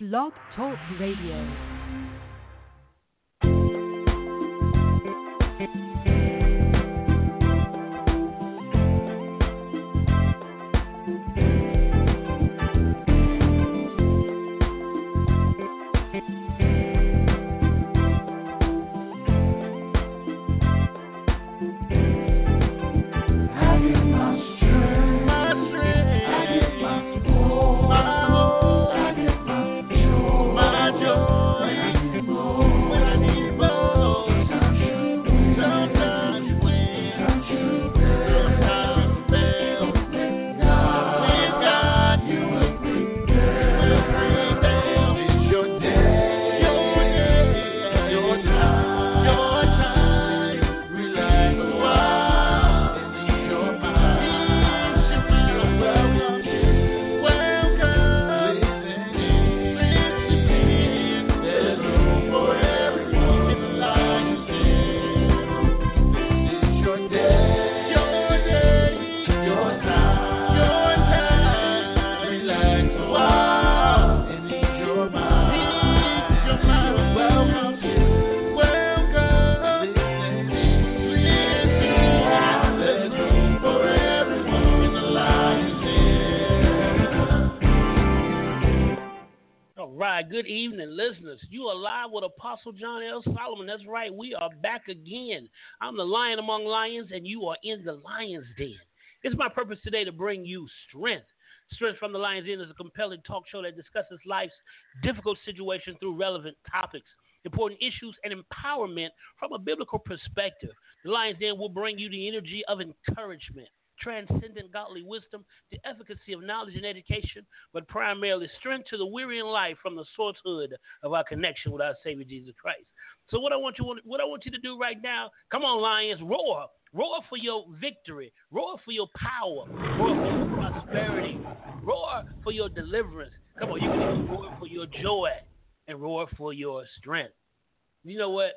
Blog Talk Radio. Good evening, listeners. You are live with Apostle John L. Solomon. That's right. We are back again. I'm the lion among lions, and you are in the lion's den. It's my purpose today to bring you strength. Strength from the Lion's Den is a compelling talk show that discusses life's difficult situations through relevant topics, important issues, and empowerment from a biblical perspective. The Lion's Den will bring you the energy of encouragement transcendent godly wisdom, the efficacy of knowledge and education, but primarily strength to the weary in life from the sourcehood of our connection with our Savior Jesus Christ. So what I want you what I want you to do right now, come on, Lions, roar. Roar for your victory. Roar for your power. Roar for your prosperity. Roar for your deliverance. Come on, you can roar for your joy and roar for your strength. You know what?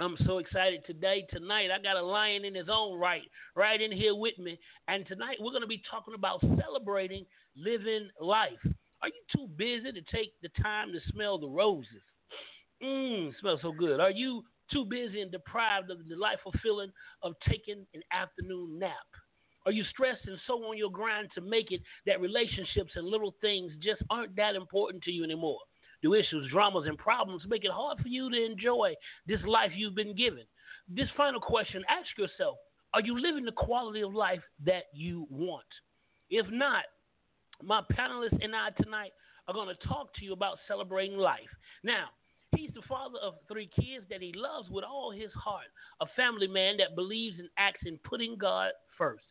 I'm so excited today. Tonight, I got a lion in his own right, right in here with me. And tonight, we're going to be talking about celebrating living life. Are you too busy to take the time to smell the roses? Mmm, smells so good. Are you too busy and deprived of the delightful feeling of taking an afternoon nap? Are you stressed and so on your grind to make it that relationships and little things just aren't that important to you anymore? Do issues, dramas, and problems make it hard for you to enjoy this life you've been given? This final question ask yourself Are you living the quality of life that you want? If not, my panelists and I tonight are going to talk to you about celebrating life. Now, He's the father of three kids that he loves with all his heart, a family man that believes and acts in putting God first.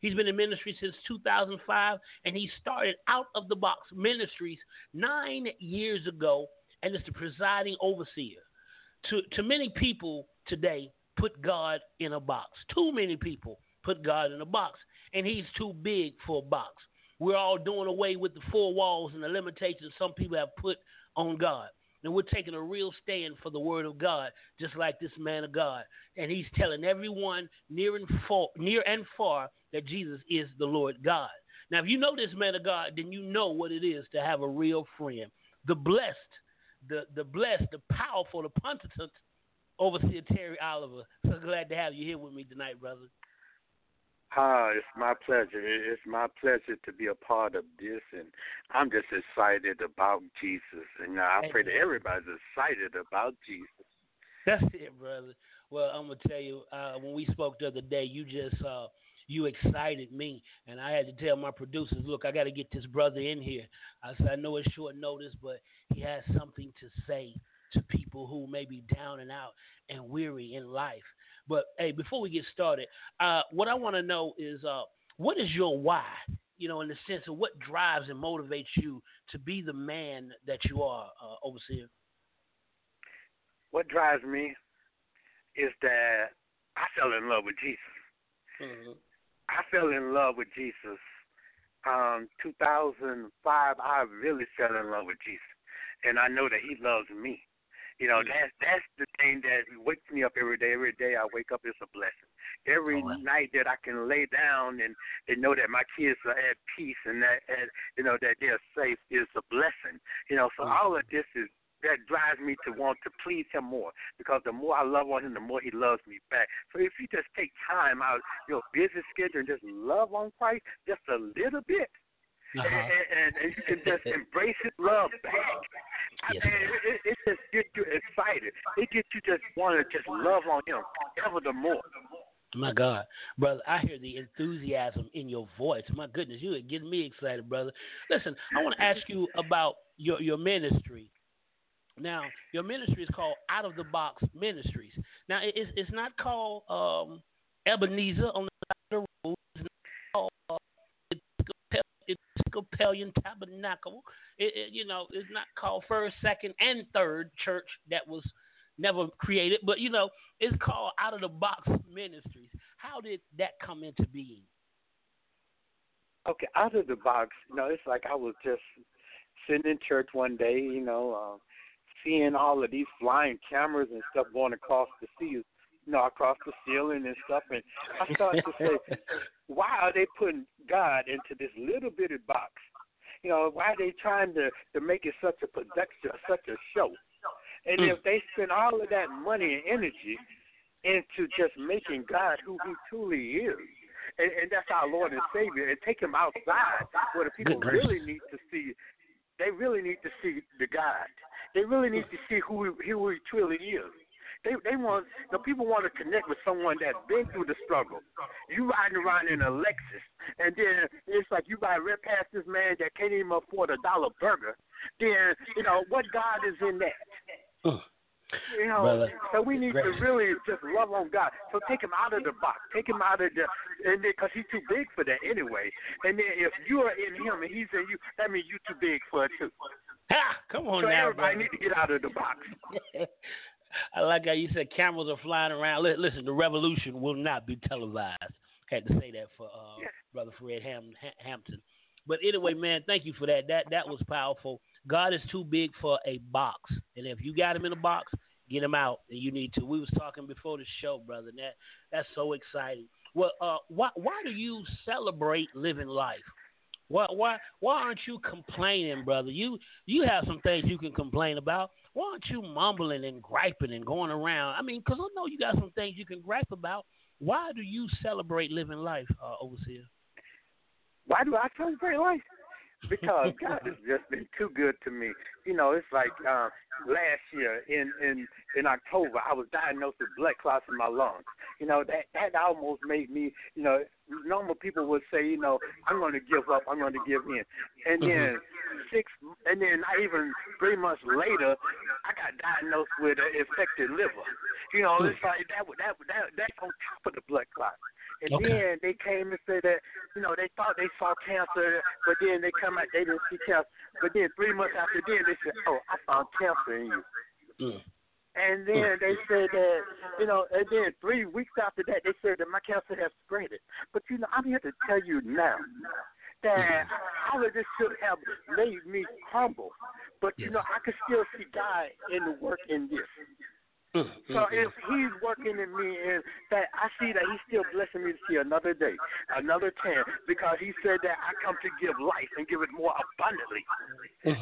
He's been in ministry since 2005, and he started Out of the Box Ministries nine years ago, and is the presiding overseer. To, to many people today, put God in a box. Too many people put God in a box, and he's too big for a box. We're all doing away with the four walls and the limitations some people have put on God. And we're taking a real stand for the word of God, just like this man of God. And he's telling everyone near and far, near and far that Jesus is the Lord God. Now, if you know this man of God, then you know what it is to have a real friend. The blessed, the, the blessed, the powerful, the penitent overseer Terry Oliver. So glad to have you here with me tonight, brother. Ah, it's my pleasure. It's my pleasure to be a part of this, and I'm just excited about Jesus. And I pray that everybody's excited about Jesus. That's it, brother. Well, I'm gonna tell you, uh, when we spoke the other day, you just uh, you excited me, and I had to tell my producers, look, I got to get this brother in here. I said, I know it's short notice, but he has something to say to people who may be down and out and weary in life. But hey, before we get started, uh, what I want to know is uh, what is your why? you know, in the sense of what drives and motivates you to be the man that you are, uh, overseer? What drives me is that I fell in love with Jesus. Mm-hmm. I fell in love with Jesus. Um, 2005, I really fell in love with Jesus, and I know that He loves me. You know, that's that's the thing that wakes me up every day. Every day I wake up, it's a blessing. Every Oh, wow. night that I can lay down and, and know that my kids are at peace and that and, you know that they're safe is a blessing. You know, so Mm. all of this is that drives me to want to please him more because the more I love on him, the more he loves me back. So if you just take time out your busy schedule and just love on Christ just a little bit, Uh-huh. and, and, and you can just embrace his love back. I Yes, mean, it, it, it just gets you excited. It gets you just want to just love on him ever the more. My God, brother, I hear the enthusiasm in your voice. My goodness, you are getting me excited, brother. Listen, I want to ask you about your your ministry. Now, your ministry is called Out of the Box Ministries. Now, it's it's not called um, Ebenezer on the side of the road. It's not called uh, Episcopal- Episcopalian Tabernacle. It, it, you know, it's not called First, Second, and Third Church that was never created. But you know, it's called Out of the Box Ministries. How did that come into being? Okay, out of the box, you know, it's like I was just sitting in church one day, you know, uh, seeing all of these flying cameras and stuff going across the sea, you know, across the ceiling and stuff, and I started to say, why are they putting God into this little bitty box? You know, why are they trying to to make it such a production, such a show? And Mm. if they spend all of that money and energy into just making God who He truly is, and, and that's our Lord and Savior, and take Him outside where the people really need to see. They really need to see the God. They really need to see who He, who He truly is. They they want the people want to connect with someone that's been through the struggle. You riding around in a Lexus, and then it's like you ride right past this man that can't even afford a dollar burger. Then you know what God is in that. Mm. You know, Brother, so we need to really just love on God. So take him out of the box, take him out of the, and because he's too big for that anyway. And then if you are in him and he's in you, that means you're too big for it too. Ha! Come on So now, everybody brother. need to get out of the box. I like how you said cameras are flying around. Li- Listen, the revolution will not be televised. Had to say that for uh, Yeah. brother Fred Ham- Ha- Hampton. But anyway, man, thank you for that. That that was powerful. God is too big for a box, and if you got him in a box, get him out. And you need to. We was talking before the show, brother. And that that's so exciting. Well, uh, why why do you celebrate living life? Why why why aren't you complaining, brother? You you have some things you can complain about. Why aren't you mumbling and griping and going around? I mean, because I know you got some things you can gripe about. Why do you celebrate living life, uh, overseer? Why do I celebrate life? Because God has just been too good to me. You know, it's like uh, last year in in in October, I was diagnosed with blood clots in my lungs. You know, that that almost made me. You know, normal people would say, you know, I'm going to give up. I'm going to give in. And then six, and then not even three months later, I got diagnosed with an infected liver. You know, it's like that. That that that's on top of the blood clot. And Okay. then they came and said that, you know, they thought they saw cancer, but then they come out, they didn't see cancer. But then three months after then, they said, oh, I found cancer in you. Mm. And then they said that, you know, and then three weeks after that, they said that my cancer has spread it. But, you know, I'm here to tell you now that all of this should have made me humble. But, you know, I could still see God in the work in this. Mm, So if he's working in me and that I see that he's still blessing me to see another day, another chance, because he said that I come to give life and give it more abundantly.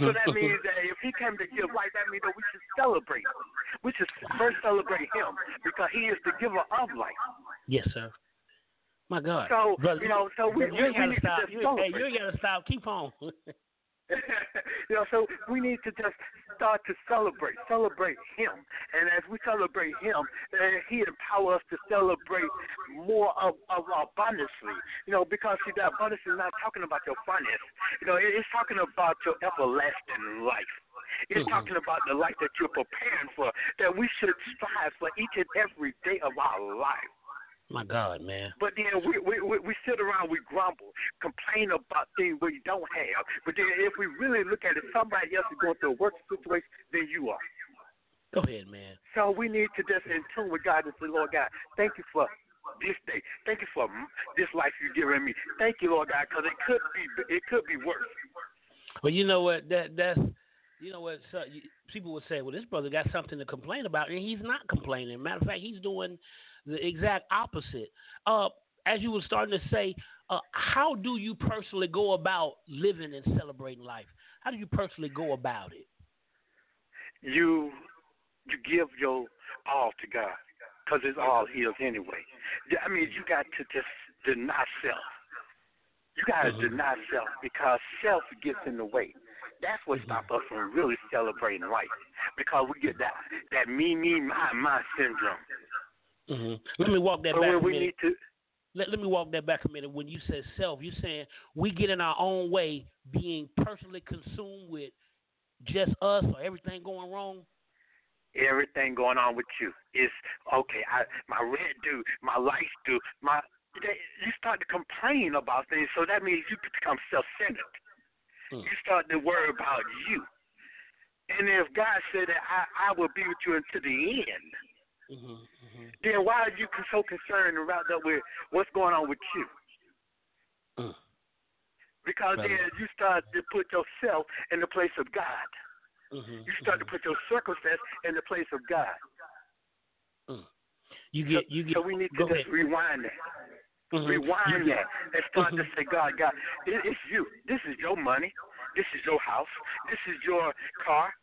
So that means that if he came to give life, that means that we should celebrate. We should first celebrate him because he is the giver of life. yes, sir. My God, So, brother, you know, so we- you we- gotta need to stop. just You, hey, you gotta stop. Keep on. you know, so we need to just start to celebrate, celebrate Him, and as we celebrate Him, uh, He empower us to celebrate more of, of abundantly. You know, because see, that abundance is not talking about your finance. You know, it, it's talking about your everlasting life. It's Mhm. talking about the life that you're preparing for, that we should strive for each and every day of our life. My God, man. But then we, we we we sit around, we grumble, complain about things we don't have. But then if we really look at it, somebody else is going through a worse situation than you are. Go ahead, man. So we need to just in tune with God and say, Lord God, thank you for this day. Thank you for this life you're giving me. Thank you, Lord God, because it could be it could be worse. Well, you know what? That that's you know what? So, people would say, well, this brother got something to complain about, and he's not complaining. Matter of fact, he's doing the exact opposite. Uh, as you were starting to say, uh, how do you personally go about living and celebrating life? How do you personally go about it? You you give your all to God because it's all His anyway. I mean, you got to just deny self. You got to mm-hmm. deny self because self gets in the way. That's what mm-hmm. stops us from really celebrating life because we get that that me me my my syndrome. Mm-hmm. Let me walk that back. We need to. Let, let me walk that back a minute. When you said self, you're saying we get in our own way, being personally consumed with just us or everything going wrong. Everything going on with you is okay. I my red do, my lights do, my. They, you start to complain about things, so that means you become self-centered. Mm. You start to worry about you. And if God said that I, I will be with you until the end, mm-hmm, mm-hmm. then why are you so concerned about that with what's going on with you? Mm. Because right. then you start to put yourself in the place of God. Mm-hmm, you start to mm-hmm. put your circumstance in the place of God. Mm. You get, you get. So we need to just ahead. rewind that. Rewind that and start to say, God, God, it, it's you. This is your money. This is your house. This is your car.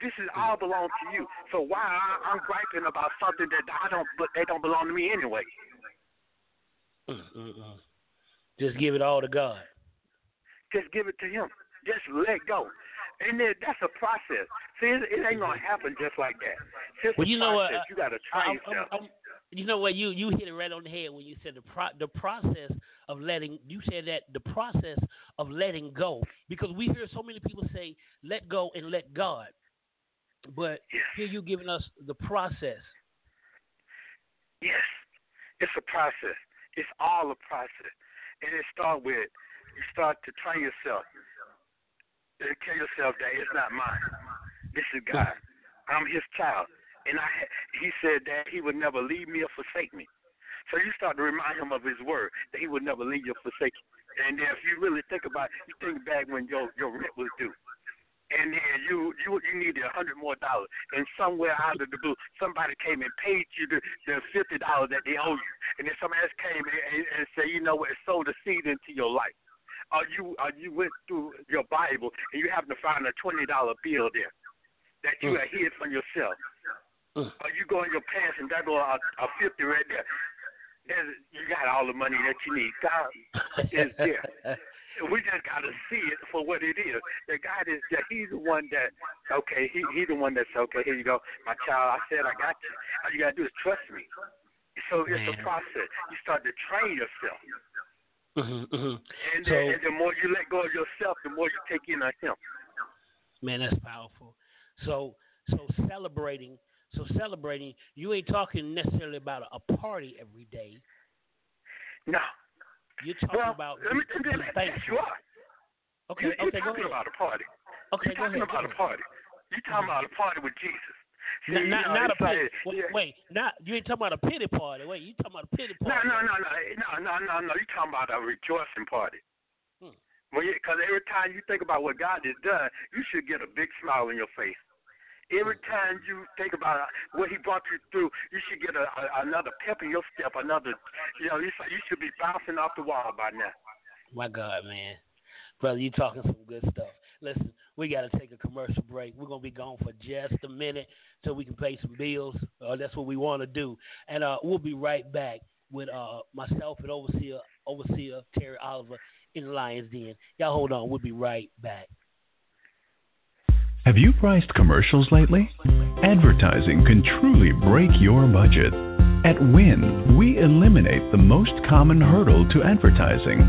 This is all belong to you. So why I, I'm griping about something that I don't, but they don't belong to me anyway. Mm-mm. Just give it all to God. Just give it to Him. Just let go. And then that's a process. See, it, it ain't gonna happen just like that. It's well, you know what? You gotta try I'm, yourself. I'm, I'm, you know what? You you hit it right on the head when you said the pro- the process of letting. You said that the process of letting go because we hear so many people say let go and let God, but here you giving us the process. Yes, it's a process. It's all a process, and it start with you start to train yourself. And tell yourself that it's not mine. This is God. I'm His child. And I, he said that he would never leave me or forsake me. So you start to remind him of his word that he would never leave you or forsake you. And then if you really think about it, you think back when your your rent was due. And then you you you needed a hundred more dollars, and somewhere out of the blue, somebody came and paid you the the fifty dollars that they owe you, and then somebody else came and, and, and said, you know what, it sowed a seed into your life. Or you or you went through your Bible and you happen to find a twenty dollar bill there that you mm. had hid from yourself. Mm. Or you go in your pants and there go a, a fifty right there. There's, you got all the money that you need. God is there. We just gotta see it for what it is. That God is there. He's the one that okay. He he's the one that's okay. Here you go, my child. I said I got you. All you gotta do is trust me. So it's a process. You start to train yourself. Mm-hmm, mm-hmm. And, so, then, and the more you let go of yourself, the more you take in of Him. Man, that's powerful. So, so celebrating so celebrating, you ain't talking necessarily about a party every day. No. You're talking well, about let me, let me, you are. Okay, you, okay, you're talking about a party. Okay, you're talking ahead, about a party. You're talking mm-hmm. about a party with Jesus. See, not, not, not a pity. Like, wait, yeah. wait, not you ain't talking about a pity party. Wait, you talking about a pity party? No, no, no, no, no, no, no, no. You talking about a rejoicing party? Hmm. Well, because every time you think about what God has done, you should get a big smile on your face. Every time you think about what he brought you through, you should get a, a, another pep in your step, another, you know, you, you should be bouncing off the wall by now. My God, man. Brother, you talking some good stuff. Listen, we got to take a commercial break. We're going to be gone for just a minute so we can pay some bills. Uh, that's what we want to do. And uh, we'll be right back with uh, myself and Overseer, Overseer Terry Oliver in the Lions Den. Y'all hold on. We'll be right back. Have you priced commercials lately? Advertising can truly break your budget. At Win, we eliminate the most common hurdle to advertising.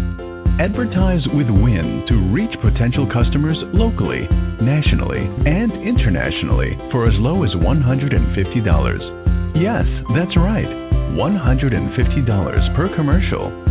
Advertise with Win to reach potential customers locally, nationally, and internationally for as low as $150. Yes, that's right $150 per commercial.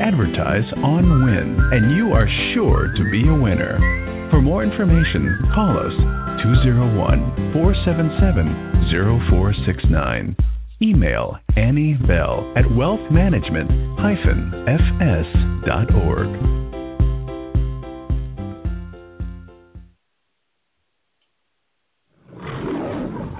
Advertise on Win, and you are sure to be a winner. For more information, call us 201 477 0469. Email Annie Bell at wealthmanagement-fs.org.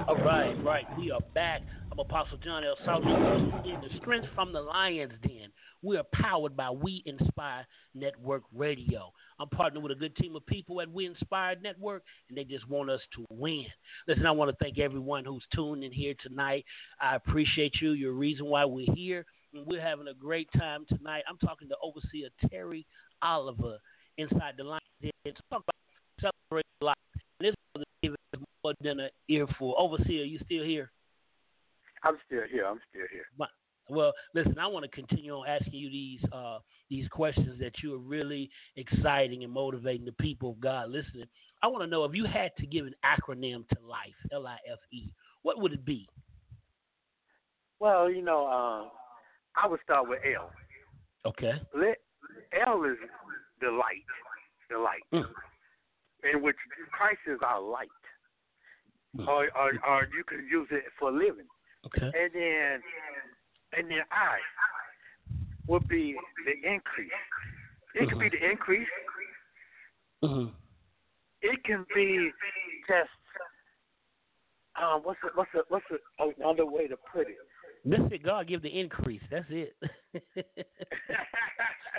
All right, right. We are back. I'm Apostle John L. Solomon in the Strength from the Lion's Den. We are powered by We Inspire Network Radio. I'm partnered with a good team of people at We Inspire Network, and they just want us to win. Listen, I want to thank everyone who's tuned in here tonight. I appreciate you. You're the reason why we're here, and we're having a great time tonight. I'm talking to Overseer Terry Oliver inside the Lion's Den. Talk about celebrating life. And this is more than an earful. Overseer, you still here? I'm still here. I'm still here. Well, listen, I want to continue on asking you these uh, these questions that you are really exciting and motivating the people of God listening. I want to know if you had to give an acronym to life, L I F E, what would it be? Well, you know, uh, I would start with L. Okay. Let, L is the light, the light, Mm. in which Christ is our light, Mm. or, or or you can use it for living. Okay. And then, and then I would be the increase. It could be the increase. hmm It can be just um, what's the, what's the, what's the, another way to put it? That's it. God give the increase. That's it.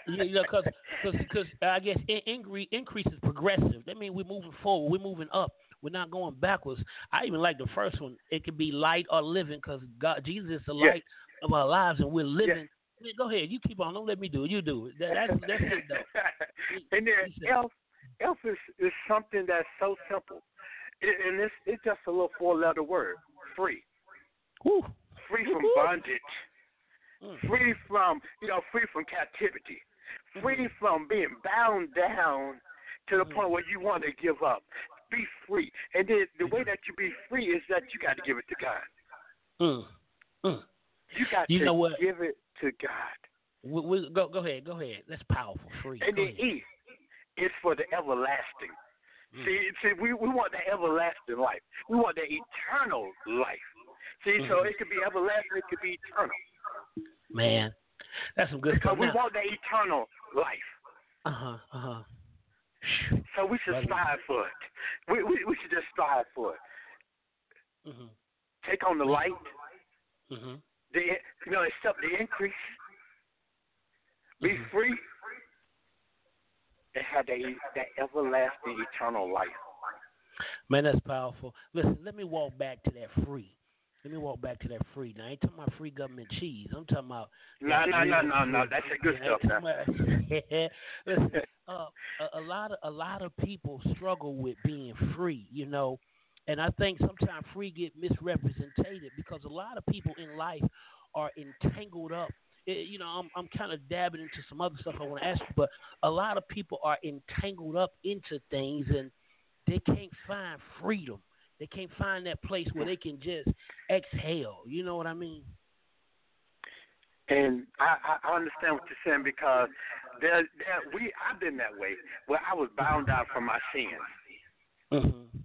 you know, because because I guess in, increase increase is progressive. That means we're moving forward. We're moving up. We're not going backwards. I even like the first one. It could be light or living because God, Jesus is the light of our lives, and we're living. Yeah, Go ahead. You keep on. Don't let me do it. You do it. That, that's that's it though. and then else, else is, is something that's so simple, it, and it's it's just a little four letter word: free, Whew. free from Woo. bondage, Mm. free from you know, free from captivity, free from being bound down to the point where you want to give up. Be free, and then the way that you be free is that you got to give it to God. Mm. Mm. You got You to know what? give it to God. We, we, go go ahead. Go ahead. That's powerful. Free. And Go then ahead. E is for the everlasting. Mm. See, see, we we want the everlasting life. We want the eternal life. See, so Mhm. it could be everlasting, it could be eternal. Man, that's some good Because stuff. we want the eternal life. Uh huh. Uh huh. So we should strive for it. We we, we should just strive for it. Mhm. Take on the light. Mhm. The you know, accept the increase. Be Mhm. free. And have that that everlasting eternal life. Man, that's powerful. Listen, let me walk back to that free. Let me walk back to that free. Now, I ain't talking about free government cheese. I'm talking about. No, no, no, no, no. That's the good Yeah, stuff. Now. Listen, uh, a, a lot of a lot of people struggle with being free, you know, and I think sometimes free get misrepresented because a lot of people in life are entangled up. Eh, you know, I'm I'm kind of dabbing into some other stuff I want to ask you, but a lot of people are entangled up into things and they can't find freedom. They can't find that place where they can just exhale. You know what I mean? And I, I I understand what you're saying because there, there we I've been that way where I was bound out from my sins. Mm-hmm.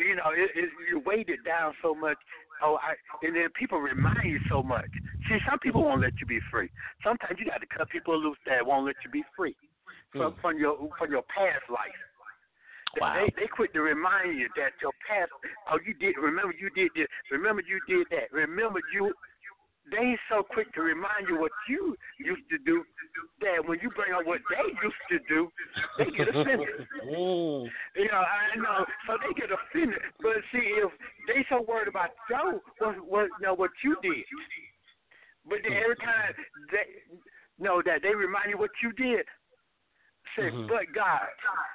You know, it, it, you weighted down so much. Oh, I and then people remind you so much. See, some people won't let you be free. Sometimes you got to cut people loose that won't let you be free from Mm. from your from your past life. Wow. They they quit to remind you that your past. Oh, you did. Remember you did this. Remember you did that. Remember you. They so quick to remind you what you used to do. That when you bring up what they used to do, they get offended. Mm. You know, I know. So they get offended. But see, if they so worried about Joe, what what you know what you did. But then every time they know that they remind you what you did. Say, Mhm. but God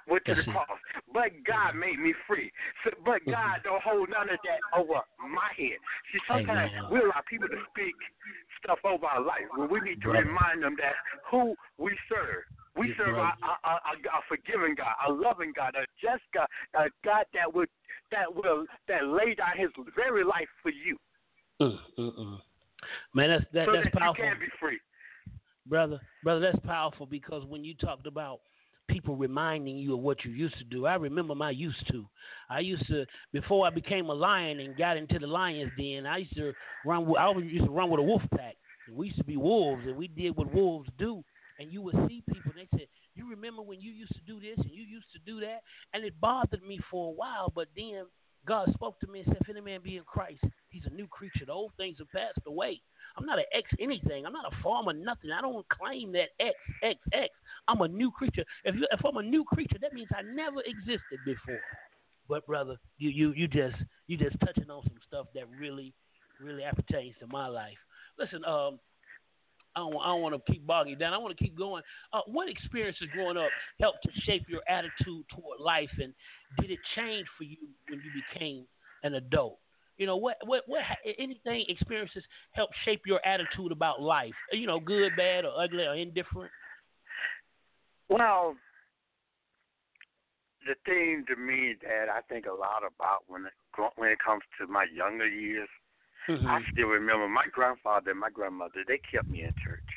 went to the it. cross. But God made me free. So, but Mm-hmm. God don't hold none of that over my head. See, sometimes Amen. we allow people to speak stuff over our life when we need to Brother. remind them that who we serve. We serve a, a, a, a forgiving God, a loving God, a just God, a God that would that will that laid down His very life for you, Mm, mm, mm. Man, that's that, so that's that powerful. you can be free. Brother, brother, that's powerful because when you talked about people reminding you of what you used to do, I remember my used to. I used to before I became a lion and got into the lion's den. I used to run. I always used to run with a wolf pack. And we used to be wolves, and we did what wolves do. And you would see people, and they said, "You remember when you used to do this and you used to do that?" And it bothered me for a while, but then God spoke to me and said, "If any man be in Christ, he's a new creature. The old things have passed away." I'm not an ex anything. I'm not a farmer, nothing. I don't claim that X, X, X. I'm a new creature. If you, if I'm a new creature, that means I never existed before. But brother, you you you just you just touching on some stuff that really really appertains to my life. Listen, um, I don't, I don't want to keep bogging down. I want to keep going. Uh, what experiences growing up helped to shape your attitude toward life, and did it change for you when you became an adult? You know, what what what anything experiences help shape your attitude about life? You know, good, bad, or ugly, or indifferent. Well, the thing to me that I think a lot about when it when it comes to my younger years, Mm-hmm. I still remember my grandfather and my grandmother. They kept me in church.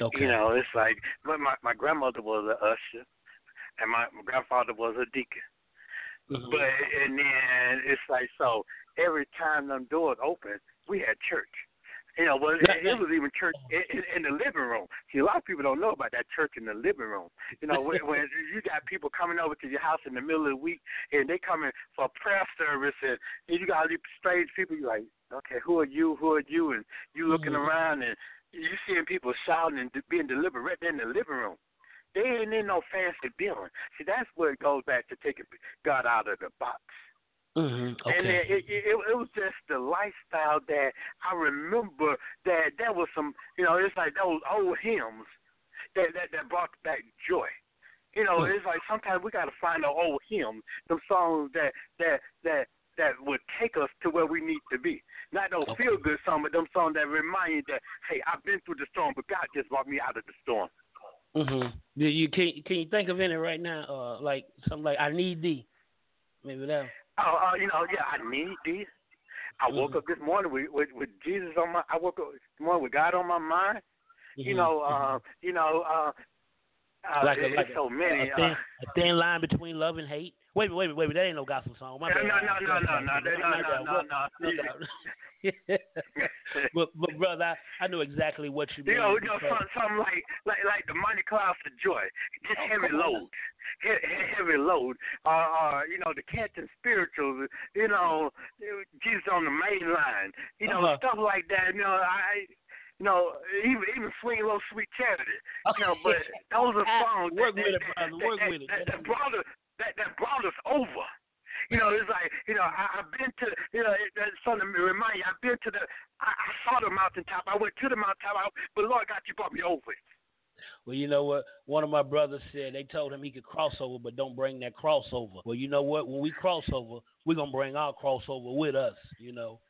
Okay. You know, it's like, but my my grandmother was an usher, and my, my grandfather was a deacon. Mhm. But and then it's like so every time them doors open, we had church. You know, well, it, it was even church in, in, the living room. See, a lot of people don't know about that church in the living room. You know, when, when you got people coming over to your house in the middle of the week and they coming for a prayer service, and, and you got all these strange people. You're like, okay, who are you? Who are you? And you looking Mhm. around and you seeing people shouting and being delivered right there in the living room. They ain't in no fancy building. See, that's where it goes back to taking God out of the box. Mhm. Okay. And it, it, it, it was just the lifestyle that I remember that there was some, you know, it's like those old hymns that that, that brought back joy. You know, Hmm. it's like sometimes we got to find our old hymns, them songs that that that that would take us to where we need to be. Not those Okay. feel good songs, but them songs that remind you that hey, I've been through the storm, but God just brought me out of the storm. Mhm. You can can you think of any right now? Uh, like something like I need thee. Maybe that. Oh, uh, you know, yeah, I need these. I woke Mhm. up this morning with, with with Jesus on my. I woke up this morning with God on my mind. You Mhm. know, uh, you know, uh, uh, like a, like so many. A thin, uh, a thin line between love and hate. Wait, wait, wait, wait. That ain't no gospel song. My No, no, no, no, no, no, no, no, no, no, no. but, but brother, I, I know exactly what you mean. You know, you know, something, something like like like the Mighty Clouds of Joy, just Oh, heavy load, he- he- heavy load. Uh, uh, you know, the Canton spirituals. You know, Jesus on the main line. You know, Uh-huh. stuff like that. You know, I. You know, even even swing low, sweet charity. You know, but those are songs Work that, with that, it, brother. that, Work that, with it. That, that brought us that that brought us over. You know, it's like you know I, I've been to you know it, that's something to remind you. I've been to the I, I saw the mountaintop. I went to the mountaintop, I, but Lord God, you brought me over it. Well, you know what? One of my brothers said they told him he could cross over, but don't bring that crossover. Well, you know what? When we cross over, we're gonna bring our crossover with us. You know.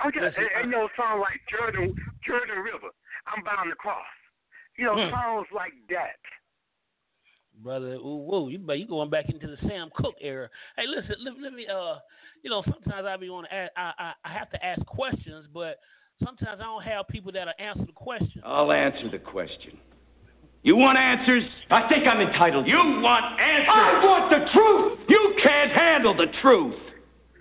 I got Listen, and you know songs like Jordan Jordan River. I'm bound to cross. You know Hmm. songs like that. Brother. Ooh, whoa, you but you going back into the Sam Cooke era. Hey, listen, let, let me uh, you know, sometimes I be want to ask, I, I I have to ask questions, but sometimes I don't have people that'll answer the question. I'll answer the question. You want answers? I think I'm entitled. You want answers? I want the truth. You can't handle the truth.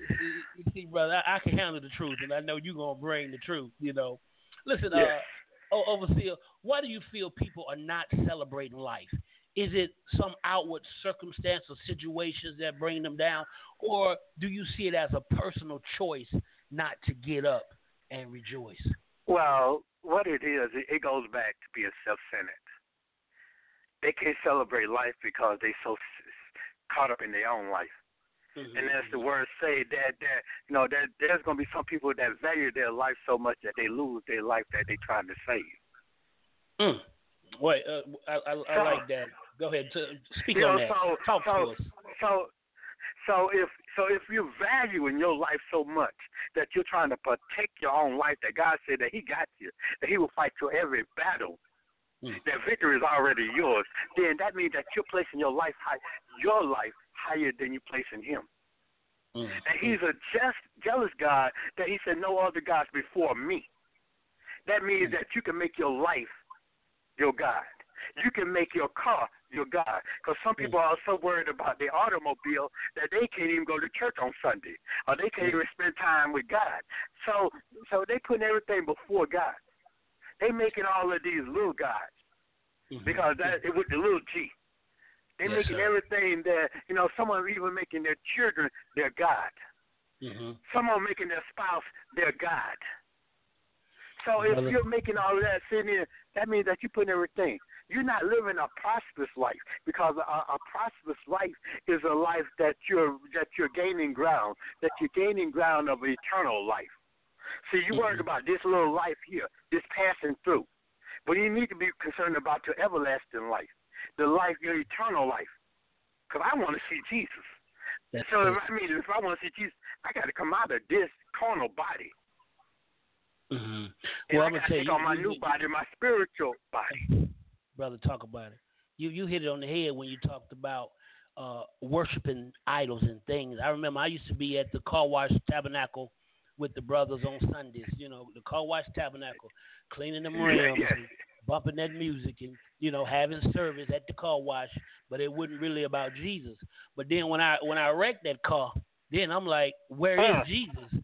You, you see, brother, I, I can handle the truth, and I know you're gonna bring the truth. You know, listen, Yes. uh, oh, overseer, why do you feel people are not celebrating life? Is it some outward circumstance or situations that bring them down, or do you see it as a personal choice not to get up and rejoice? Well, what it is, it, goes back to being self-centered. They can't celebrate life because they so caught up in their own life. Mm-hmm. And as the word say that that you know that there's gonna be some people that value their life so much that they lose their life that they trying to save. Mm. Wait, uh, I, I, I so, like that. Go ahead, to, speak you on know, that. So, Talk so, to us. So, so if so if you value in your life so much that you're trying to protect your own life, that God said that He got you, that He will fight your every battle, mm. that victory is already yours, then that means that you're placing your life high, your life higher than you place in Him. Mm. And He's a just, jealous God that He said, "No other gods before me." That means mm. that you can make your life your God. You can make your car your God. Because some people are so worried about their automobile that they can't even go to church on Sunday, or they can't even spend time with God. So, so they putting everything before God. They making all of these little gods mm-hmm. because that with the little G. They yes, making sir. everything that you know. Some are even making their children their God. Mm-hmm. Some are making their spouse their God. So if you're making all of that sitting in, that means that you put everything. You're not living a prosperous life because a, a prosperous life is a life that you're that you're gaining ground, that you're gaining ground of eternal life. See, you're worried mm-hmm. about this little life here, this passing through, but you need to be concerned about your everlasting life, the life, your eternal life. Because I want to see Jesus. That's so if, I mean, if I want to see Jesus, I got to come out of this carnal body. Mm-hmm. Well, I'm gonna tell you, on my you, new body, my spiritual body brother, talk about it. You you hit it on the head when you talked about uh, worshiping idols and things. I remember I used to be at the car wash tabernacle with the brothers on Sundays. You know, the car wash tabernacle, cleaning them rims, and bumping that music, and you know, having service at the car wash. But it wasn't really about Jesus. But then when I when I wrecked that car, then I'm like, where is Jesus?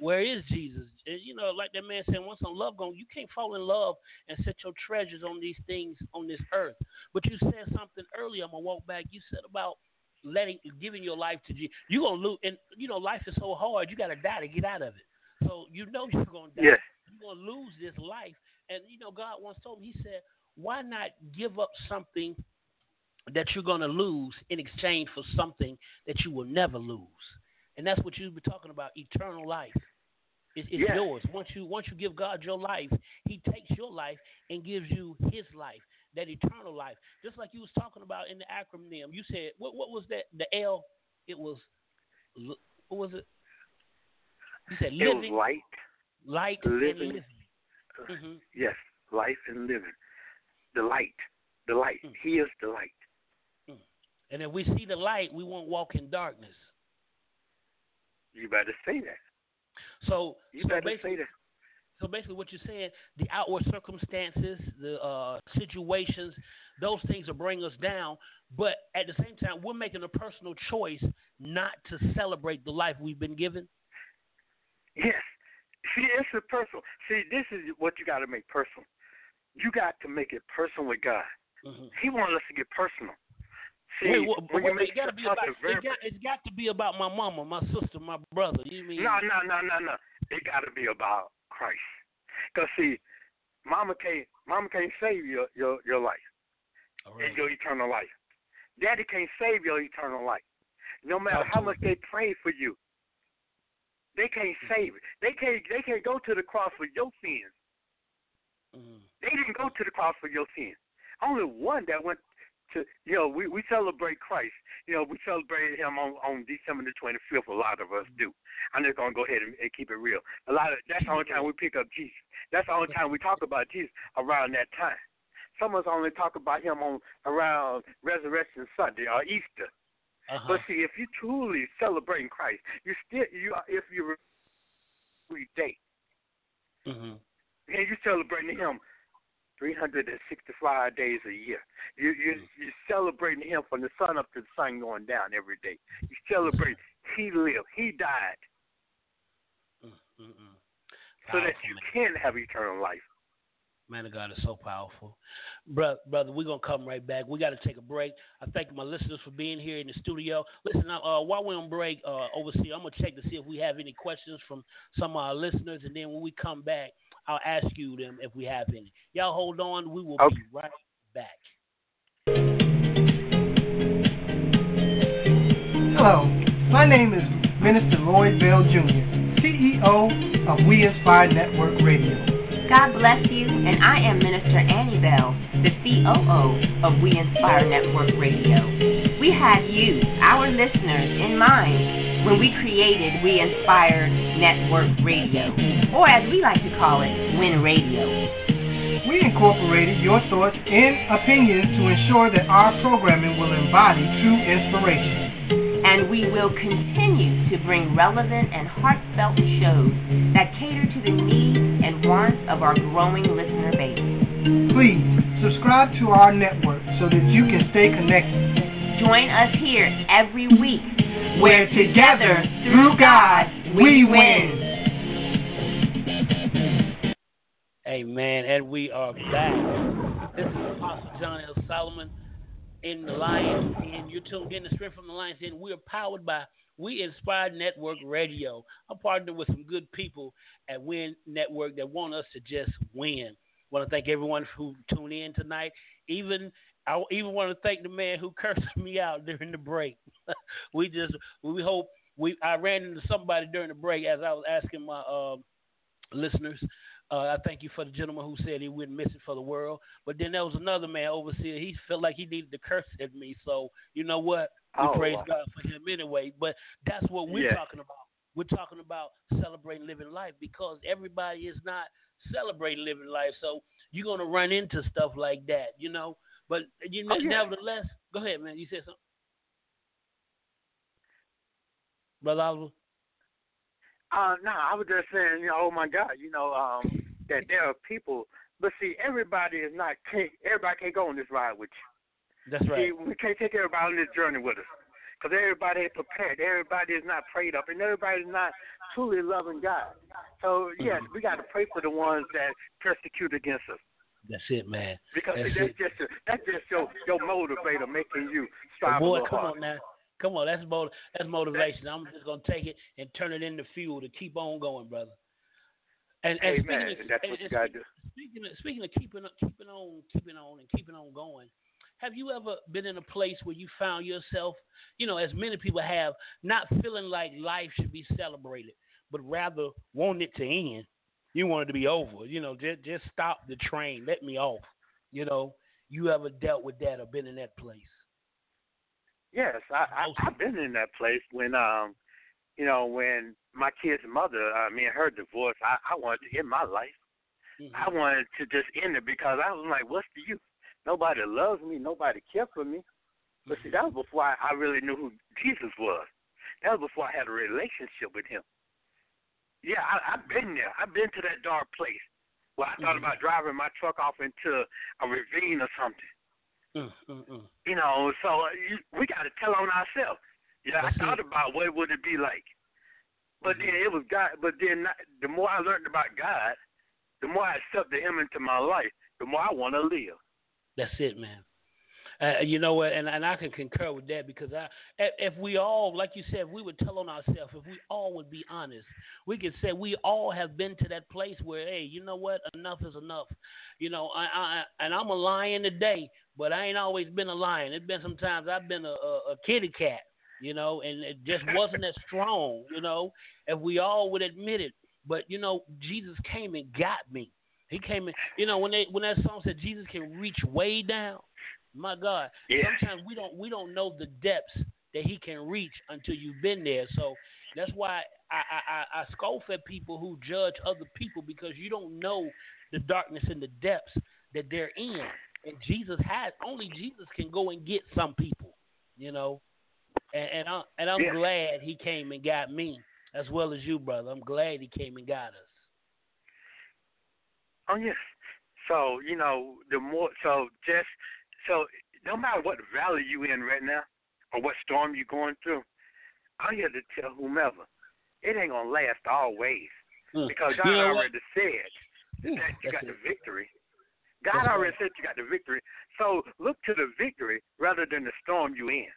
Where is Jesus? you know, like that man said, once some love gone, you can't fall in love and set your treasures on these things on this earth. But you said something earlier. I'm gonna walk back. You said about letting, giving your life to Jesus. You gonna lose, and you know, life is so hard. You gotta die to get out of it. So you know you're gonna die. Yes. You're gonna lose this life. And you know, God once told me. He said, "Why not give up something?" That you're going to lose in exchange for something that you will never lose and that's what you've been talking about eternal life. It's, it's yes. yours. Once you once you give god your life he takes your life and gives you his life that eternal life. Just like you was talking about in the acronym you said what what was that? The l it was what was it? You said living it was light light living, and living mm-hmm. yes life and living. The light the light. Mm-hmm. he is the light. Mm. and if we see the light we won't walk in darkness you better say that. So you so better say that. So basically, what you're saying, the outward circumstances, the uh, situations, those things will bring us down. But at the same time, we're making a personal choice not to celebrate the life we've been given. Yes. See, it's a personal. See, this is what you got to make personal. You got to make it personal with God. Mm-hmm. He wants us to get personal. See, wait, wait, wait, it got to be about it got, it's got to be about my mama, my sister, my brother. You mean? No, no, no, no, no. It got to be about Christ. Cause see, mama can't mama can't save your your your life right. and your eternal life. Daddy can't save your eternal life. No matter how much they pray for you, they can't mm-hmm. save it. They can't they can't go to the cross for your sins. Mm-hmm. They didn't go to the cross for your sins. Only one that went to you know we we celebrate Christ. You know we celebrate Him on on December the twenty fifth. A lot of us do. I'm just gonna go ahead and, and keep it real. A lot of that's the only time we pick up Jesus. That's the only time we talk about Jesus around that time. Some of us only talk about Him on around Resurrection Sunday or Easter. Uh-huh. But see, if you truly celebrating Christ, you still you if you every day, mm-hmm. and you celebrating Him 365 days a year. You, you, mm. you're celebrating him from the sun up to the sun going down every day. You celebrate he lived, he died, Mm-mm. so that you can have eternal life. Man of God is so powerful. Brother, brother, we're going to come right back. We got to take a break. I thank my listeners for being here in the studio. Listen, uh, while we're on break, uh, overseer, I'm going to check to see if we have any questions from some of our listeners. And then when we come back, I'll ask you them if we have any. Y'all hold on. We will okay. be right back. Hello. My name is Minister Lloyd Bell Jr., CEO of We Inspire Network Radio. God bless you, and I am Minister Annie Bell, the COO of We Inspire Network Radio. We had you, our listeners, in mind when we created We Inspire Network Radio, or as we like to call it, WIN Radio. We incorporated your thoughts and opinions to ensure that our programming will embody true inspiration and we will continue to bring relevant and heartfelt shows that cater to the needs and wants of our growing listener base. Please subscribe to our network so that you can stay connected. Join us here every week where together, through God, we win. Amen. And we are back. This is Apostle John L. Solomon in the Lions Den You're tuned in to Strength from the Lions Den We're powered by We Inspired Network Radio. I'm partnered with some good people at Win Network that want us to just win. I want to thank everyone who tuned in tonight. Even I even want to thank the man who cursed me out during the break. we just we hope we I ran into somebody during the break as I was asking my uh, listeners uh, I thank you for the gentleman who said he wouldn't miss it for the world. But then there was another man overseer. He felt like he needed to curse at me. So you know what? We oh, praise wow. God for him anyway. But that's what we're Yes. talking about. We're talking about celebrating living life because everybody is not celebrating living life. So you're gonna run into stuff like that, you know. But you know, Oh, nevertheless, go ahead, man. You said something, brother Oliver. Uh, no, I was just saying, you know, oh my God, you know, um, that there are people, but see, everybody is not, can't, everybody can't go on this ride with you. That's right. See, we can't take everybody on this journey with us. Because everybody ain't prepared. Everybody is not prayed up. And everybody is not truly loving God. So, yes, we got to pray for the ones that persecute against us. That's it, man. Because That's see, that's just your, that's just your, your motivator making you strive boy, come on now. Come on, that's mot- that's motivation. I'm just gonna take it and turn it into fuel to keep on going, brother. And, and Amen. speaking of, That's and- what you got to do. Speaking of, speaking of keeping up, keeping on, keeping on, and keeping on going, have you ever been in a place where you found yourself, you know, as many people have, not feeling like life should be celebrated, but rather wanting it to end? You want it to be over. You know, just just stop the train, let me off. You know, you ever dealt with that or been in that place? Yes, I, I I've been in that place when um, you know, when my kid's mother, uh, I mean, her divorce. I I wanted to end my life. I mm-hmm. wanted to just end it because I was like, what's the use? Nobody loves me. Nobody cares for me. But see, mm-hmm. that was before I, I really knew who Jesus was. That was before I had a relationship with Him. Yeah, I, I've been there. I've been to that dark place where I thought about driving my truck off into a ravine or something. Mm, mm, mm. You know, so uh, you, we got to tell on ourselves. Yeah, That's I thought it. about what would it be like, but then it was God. But then not, the more I learned about God, the more I accepted Him into my life, the more I want to live. That's it, man. Uh, you know what, and, and I can concur with that because I, if if we all, like you said, we would tell on ourselves. If we all would be honest, we could say we all have been to that place where, hey, you know what, enough is enough. You know, I, I and I'm a lion today, but I ain't always been a lion. It's been sometimes I've been a, a, a kitty cat. You know, and it just wasn't as strong. You know, if we all would admit it. But you know, Jesus came and got me. He came in. You know, when they when that song said Jesus can reach way down, my God. Yeah. Sometimes we don't we don't know the depths that He can reach until you've been there. So that's why I I, I, I scoff at people who judge other people because you don't know the darkness and the depths that they're in. And Jesus has only Jesus can go and get some people. You know, and and, I, and I'm Yeah. glad He came and got me as well as you, brother. I'm glad He came and got us. Oh yes. So you know, the more so just so no matter what valley you in right now or what storm you're going through, I'm here to tell whomever it ain't gonna last always Mm. because You God what? already said Ooh, that you got the victory. God That's already right. said you got the victory. So look to the victory rather than the storm you in.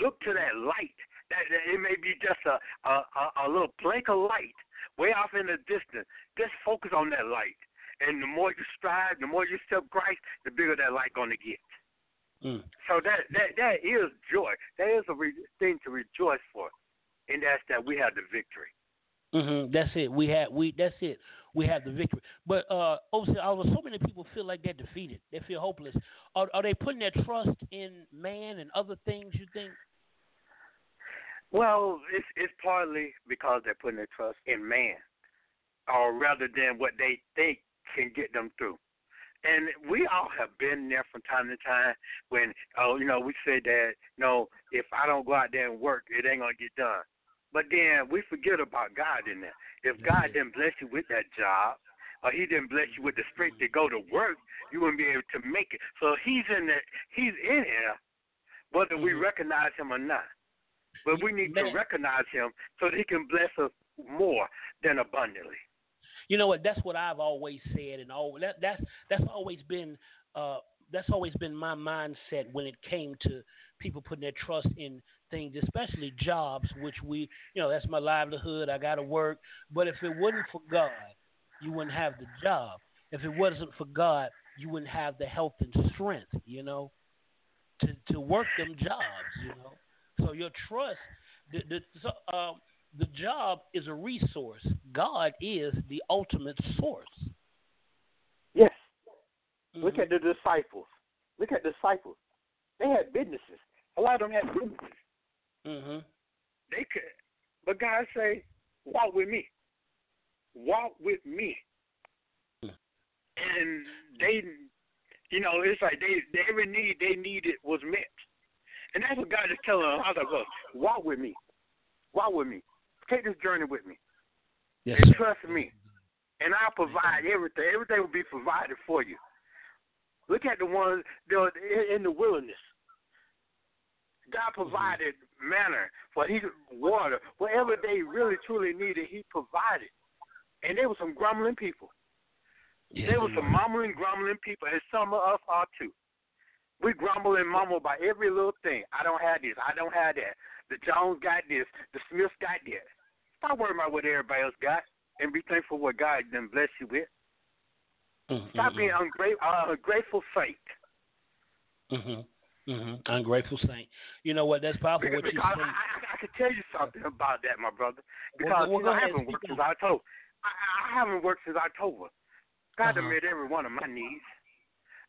Look to that light. That, that it may be just a, a a a little blink of light way off in the distance. Just focus on that light. And the more you strive, the more you accept Christ, the bigger that light gonna get. Mm. So that that that is joy. That is a re- thing to rejoice for. and that's that we have the victory. Mm-hmm. That's it. We had we. That's it. We have the victory. But uh, also, so many people feel like they're defeated. They feel hopeless. Are, are they putting their trust in man and other things? You think? Well, it's it's partly because they're putting their trust in man, or rather than what they think can get them through. And we all have been there from time to time when, oh, you know, we say that, no, if I don't go out there and work, it ain't gonna get done. But then we forget about God in there. If God didn't bless you with that job, or He didn't bless you with the strength to go to work, you wouldn't be able to make it. So He's in there. He's in here, whether we recognize Him or not. But we need to recognize Him so that He can bless us more than abundantly. You know what? That's what I've always said, and all that that's that's always been uh, that's always been my mindset when it came to people putting their trust in things, especially jobs, which we, you know, that's my livelihood. I got to work. But if it wasn't for God, you wouldn't have the job. If it wasn't for God, you wouldn't have the health and strength, you know, to to work them jobs, you know. So your trust, the, the so, um, the job is a resource. God is the ultimate source. Yes. Mm-hmm. Look at the disciples. Look at the disciples. They had businesses. A lot of them had businesses. Mm-hmm. They could, but God say, "Walk with me. Walk with me." And they, you know, it's like they, they every need they needed was met, and that's what God is telling us. I was like, "Look, walk with me. Walk with me. Take this journey with me, yes, and sir. trust me, and I'll provide everything. Everything will be provided for you." Look at the ones in the wilderness. God mm-hmm. provided manna for he water, whatever they really truly needed, He provided. And there were some grumbling people. Yes, there were some mumbling, grumbling people, and some of us are too. We grumble and mumble about every little thing. I don't have this. I don't have that. The Jones got this. The Smiths got that. Stop worrying about what everybody else got, and be thankful for what God done bless you with. Mm-hmm. Stop being ungrateful, uh, ungrateful saint. Mm-hmm. Mm-hmm. Ungrateful saint. You know what? That's powerful. Because, What you because. I, I, I can tell you something about that, my brother. Because well, you know, I haven't worked since October. I, I haven't worked since October. God Uh-huh. met every one of my needs.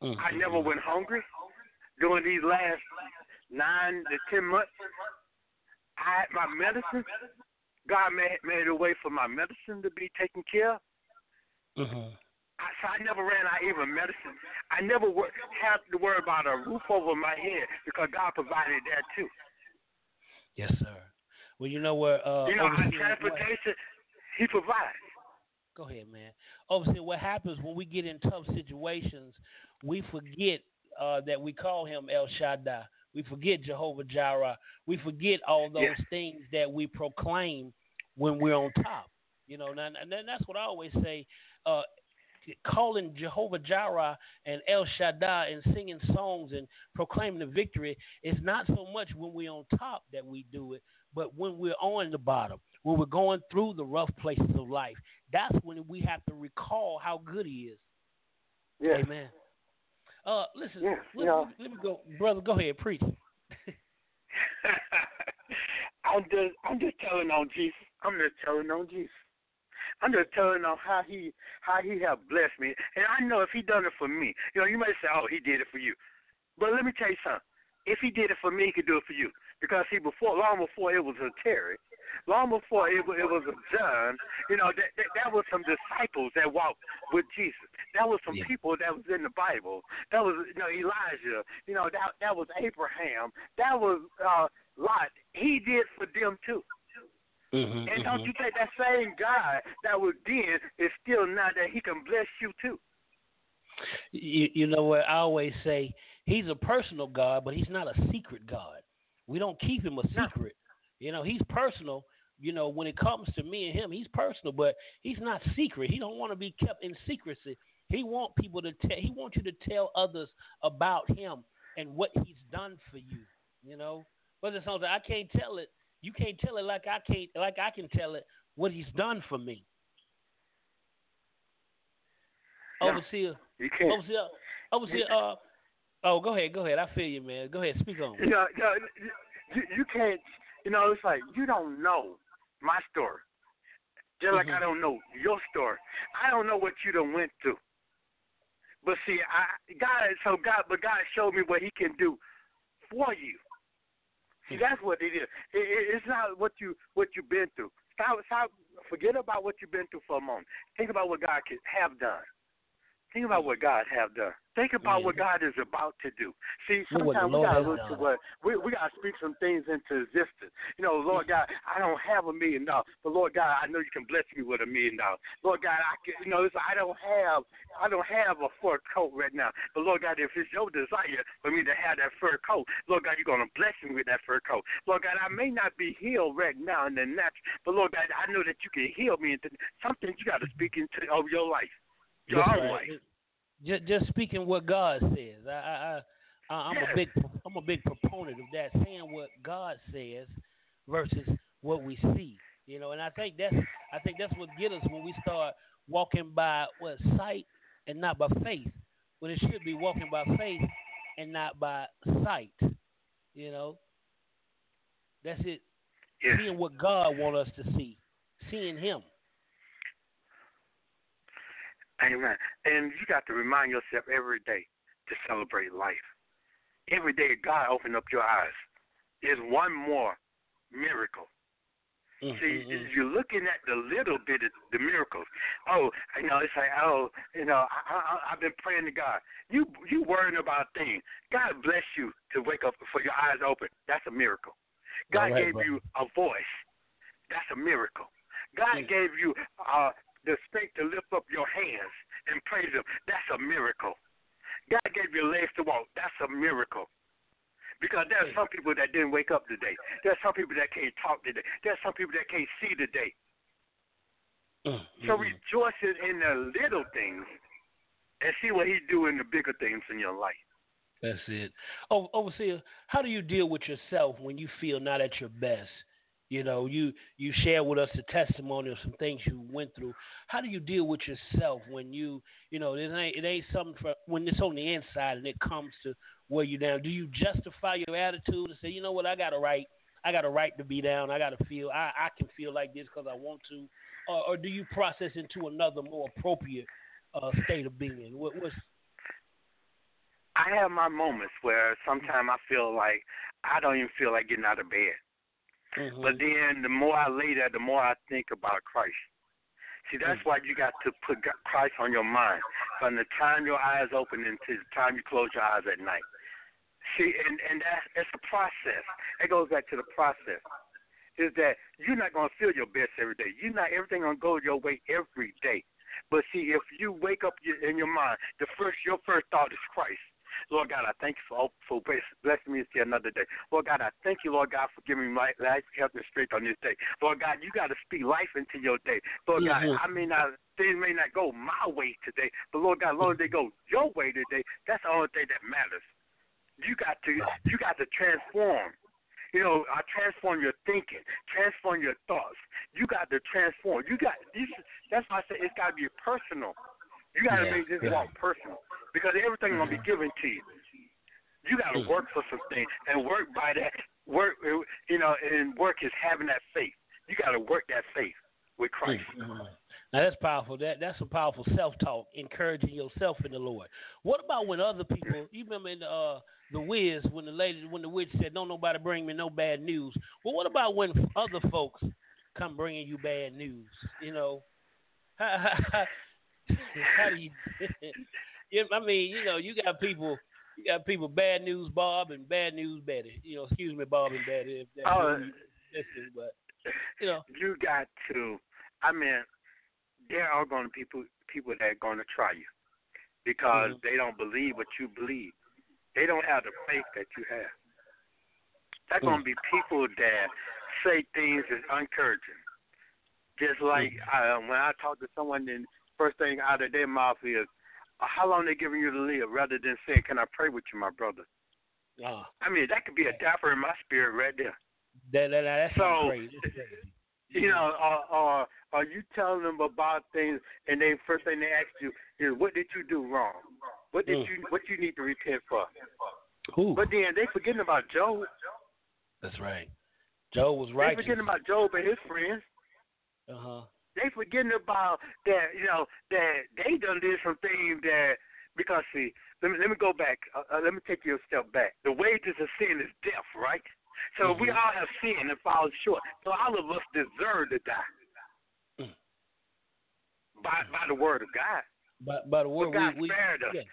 Mhm. I never went hungry during these last nine to ten months. I had my medicine. God made made a way for my medicine to be taken care of. Mm-hmm. I, so I never ran out even medicine. I never wor- had to worry about a roof over my head because God provided that too. Yes, sir. Well, you know where. Uh, you know, our transportation, He provides. Go ahead, man. Obviously, what happens when we get in tough situations, we forget uh, that we call him El Shaddai. We forget Jehovah Jireh. We forget all those Yes. things that we proclaim when we're on top. You know, and, and then that's what I always say. Uh, calling Jehovah Jireh and El Shaddai and singing songs and proclaiming the victory is not so much when we're on top that we do it, but when we're on the bottom, when we're going through the rough places of life. That's when we have to recall how good He is. Yes. Amen. Uh, listen, Yes, let, yeah. let me go, brother. Go ahead, preach. I'm just I'm just telling on Jesus. I'm just telling on Jesus. I'm just telling on how he how he have blessed me. And I know if he done it for me, you know, you may say, Oh, he did it for you. But let me tell you something. If he did it for me, he could do it for you. Because see, before long before it was a Terry, long before it, it was a John, you know, that, that that was some disciples that walked with Jesus. That was some Yeah. people that was in the Bible. That was you know Elijah. You know that that was Abraham. That was uh, Lot. He did for them too. Mm-hmm, And don't you think that same God that was then is still now that He can bless you too? you, you know what I always say? He's a personal God, but he's not a secret God. We don't keep him a secret. You know, he's personal. You know, when it comes to me and him, he's personal, but he's not secret. He don't want to be kept in secrecy. He want people to tell. He wants you to tell others about him and what he's done for you. You know, but it's something I can't tell it. You can't tell it like I can't, like I can tell it what he's done for me. No. Overseer, You can't. overseer, overseer. Uh, oh, go ahead, go ahead. I feel you, man. Go ahead, speak on. You, know, you, you can't You know, it's like you don't know my story. Just like Mm-hmm. I don't know your story. I don't know what you done went through. But see, I God so God but God showed me what he can do for you. See, that's what it is. It, it, it's not what you what you've been through. Stop, stop. Forget about what you've been through for a moment. Think about what God can have done. Think about what God have done. Think about what God is about to do. See, Look what the sometimes we gotta look to what we we gotta speak some things into existence. You know, Lord God, I don't have a million dollars, but Lord God, I know you can bless me with a million dollars. Lord God, I can, you know, it's, I don't have I don't have a fur coat right now, but Lord God, if it's your desire for me to have that fur coat, Lord God, you're gonna bless me with that fur coat. Lord God, I may not be healed right now in the natural, but Lord God, I know that you can heal me. into something you got to speak into of your life, your own right. life. Just, just speaking what God says. I, I, I, I'm Yes. a big, I'm a big proponent of that, saying what God says versus what we see. You know, and I think that's, I think that's what get us when we start walking by what sight and not by faith. When it should be walking by faith and not by sight. You know, that's it. Seeing what God want us to see, seeing Him. Amen. And you got to remind yourself every day to celebrate life. Every day God open up your eyes. There's one more miracle. Mm, See, you're looking at the little bit of the miracles. Oh, you know, it's like, oh, you know, I, I, I've been praying to God. You, you worrying about things. God bless you to wake up for your eyes open. That's a miracle. God right, gave brother. you a voice. That's a miracle. God gave you uh, the strength to lift up your hands and praise Him. That's a miracle. God gave you legs to walk. That's a miracle. Because there are some people that didn't wake up today. There are some people that can't talk today. There are some people that can't see today. Mm, so mm, mm. rejoice in the little things and see what He do in the bigger things in your life. That's it. Oh, overseer, how do you deal with yourself when you feel not at your best? You know, you you share with us a testimony of some things you went through. How do you deal with yourself when you, you know, it ain't it ain't something for when it's on the inside and it comes to wear you down. Do you justify your attitude and say, you know what, I got a right, I got a right to be down. I got to feel, I I can feel like this because I want to, or, or do you process into another more appropriate uh, state of being? What, what's I have my moments where sometimes I feel like I don't even feel like getting out of bed. Mm-hmm. But then the more I lay there, the more I think about Christ. See, that's why you got to put Christ on your mind from the time your eyes open until the time you close your eyes at night. See, and and that it's a process. It goes back to the process. Is that you're not gonna feel your best every day. You're not everything gonna go your way every day. But see, if you wake up in your mind, the first your first thought is Christ. Lord God, I thank you for for blessing me to see another day. Lord God, I thank you, Lord God, for giving me life, health, and strength on this day. Lord God, you got to speak life into your day. Lord Mhm. God, I may not things may not go my way today, but Lord God, Lord, they go your way today. That's the only thing that matters. You got to you got to transform. You know, I transform your thinking, transform your thoughts. You got to transform. You got should- that's why I say it's got to be personal. You got to Yeah, make this yeah. walk personal because everything's gonna be given to you. You got to Mm. work for some things and work by that. Work, you know, and work is having that faith. You got to work that faith with Christ. Mhm. Now that's powerful. That that's a powerful self talk, encouraging yourself in the Lord. What about when other people? You remember in the uh, the Wiz when the lady when the witch said, "Don't nobody bring me no bad news." Well, what about when other folks come bringing you bad news? You know, how, how, how do you? yeah, I mean, you know, you got people. You got people bad news Bob and bad news Betty. You know, excuse me, Bob and Betty. If that's Oh, who you listen, but you know, you got to. I mean, there are going to be people people that are going to try you because Mhm. they don't believe what you believe. They don't have the faith that you have. There's going to be people that say things that's encouraging. Just like uh, when I talk to someone, then first thing out of their mouth is, uh, "How long they giving you to live?" Rather than saying, "Can I pray with you, my brother?" ah, I mean, that could be a dapper in my spirit right there. that, that, that's So. You know, or, or are you telling them about things, and they first thing they ask you is, "What did you do wrong? What did Mm. you what you need to repent for?" Who? But then they forgetting about Job. That's right. Job was right. They forgetting about Job and his friends. Uh huh. They forgetting about that. You know that they done did some things that because see, let me let me go back. Uh, uh, let me take you a step back. The wages of sin is death, right? So mm-hmm. we all have sinned and fallen short. So all of us deserve to die mm. by by the word of God. By, by the word but God we, spared we, us. Yeah.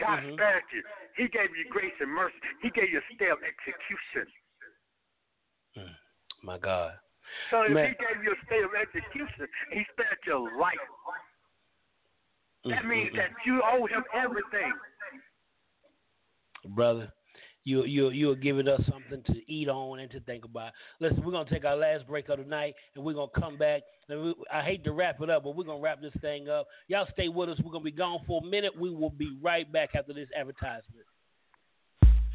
God mm-hmm. spared you. He gave you grace and mercy. He gave you a of execution. Mm. My God. So if Man. he gave you a stay of execution, he spared your life. That Mm-hmm. means that you owe him everything. brother. You you you are giving us something to eat on and to think about. Listen, we're gonna take our last break of the night, and we're gonna come back. And we, I hate to wrap it up, but we're gonna wrap this thing up. Y'all stay with us. We're gonna be gone for a minute. We will be right back after this advertisement.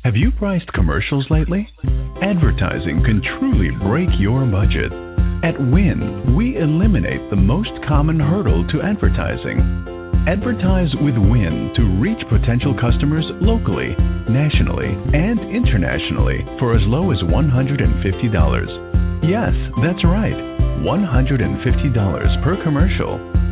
Have you priced commercials lately? Advertising can truly break your budget. At Win, we eliminate the most common hurdle to advertising. Advertise with Win to reach potential customers locally, nationally, and internationally for as low as $150. Yes, that's right, $150 per commercial.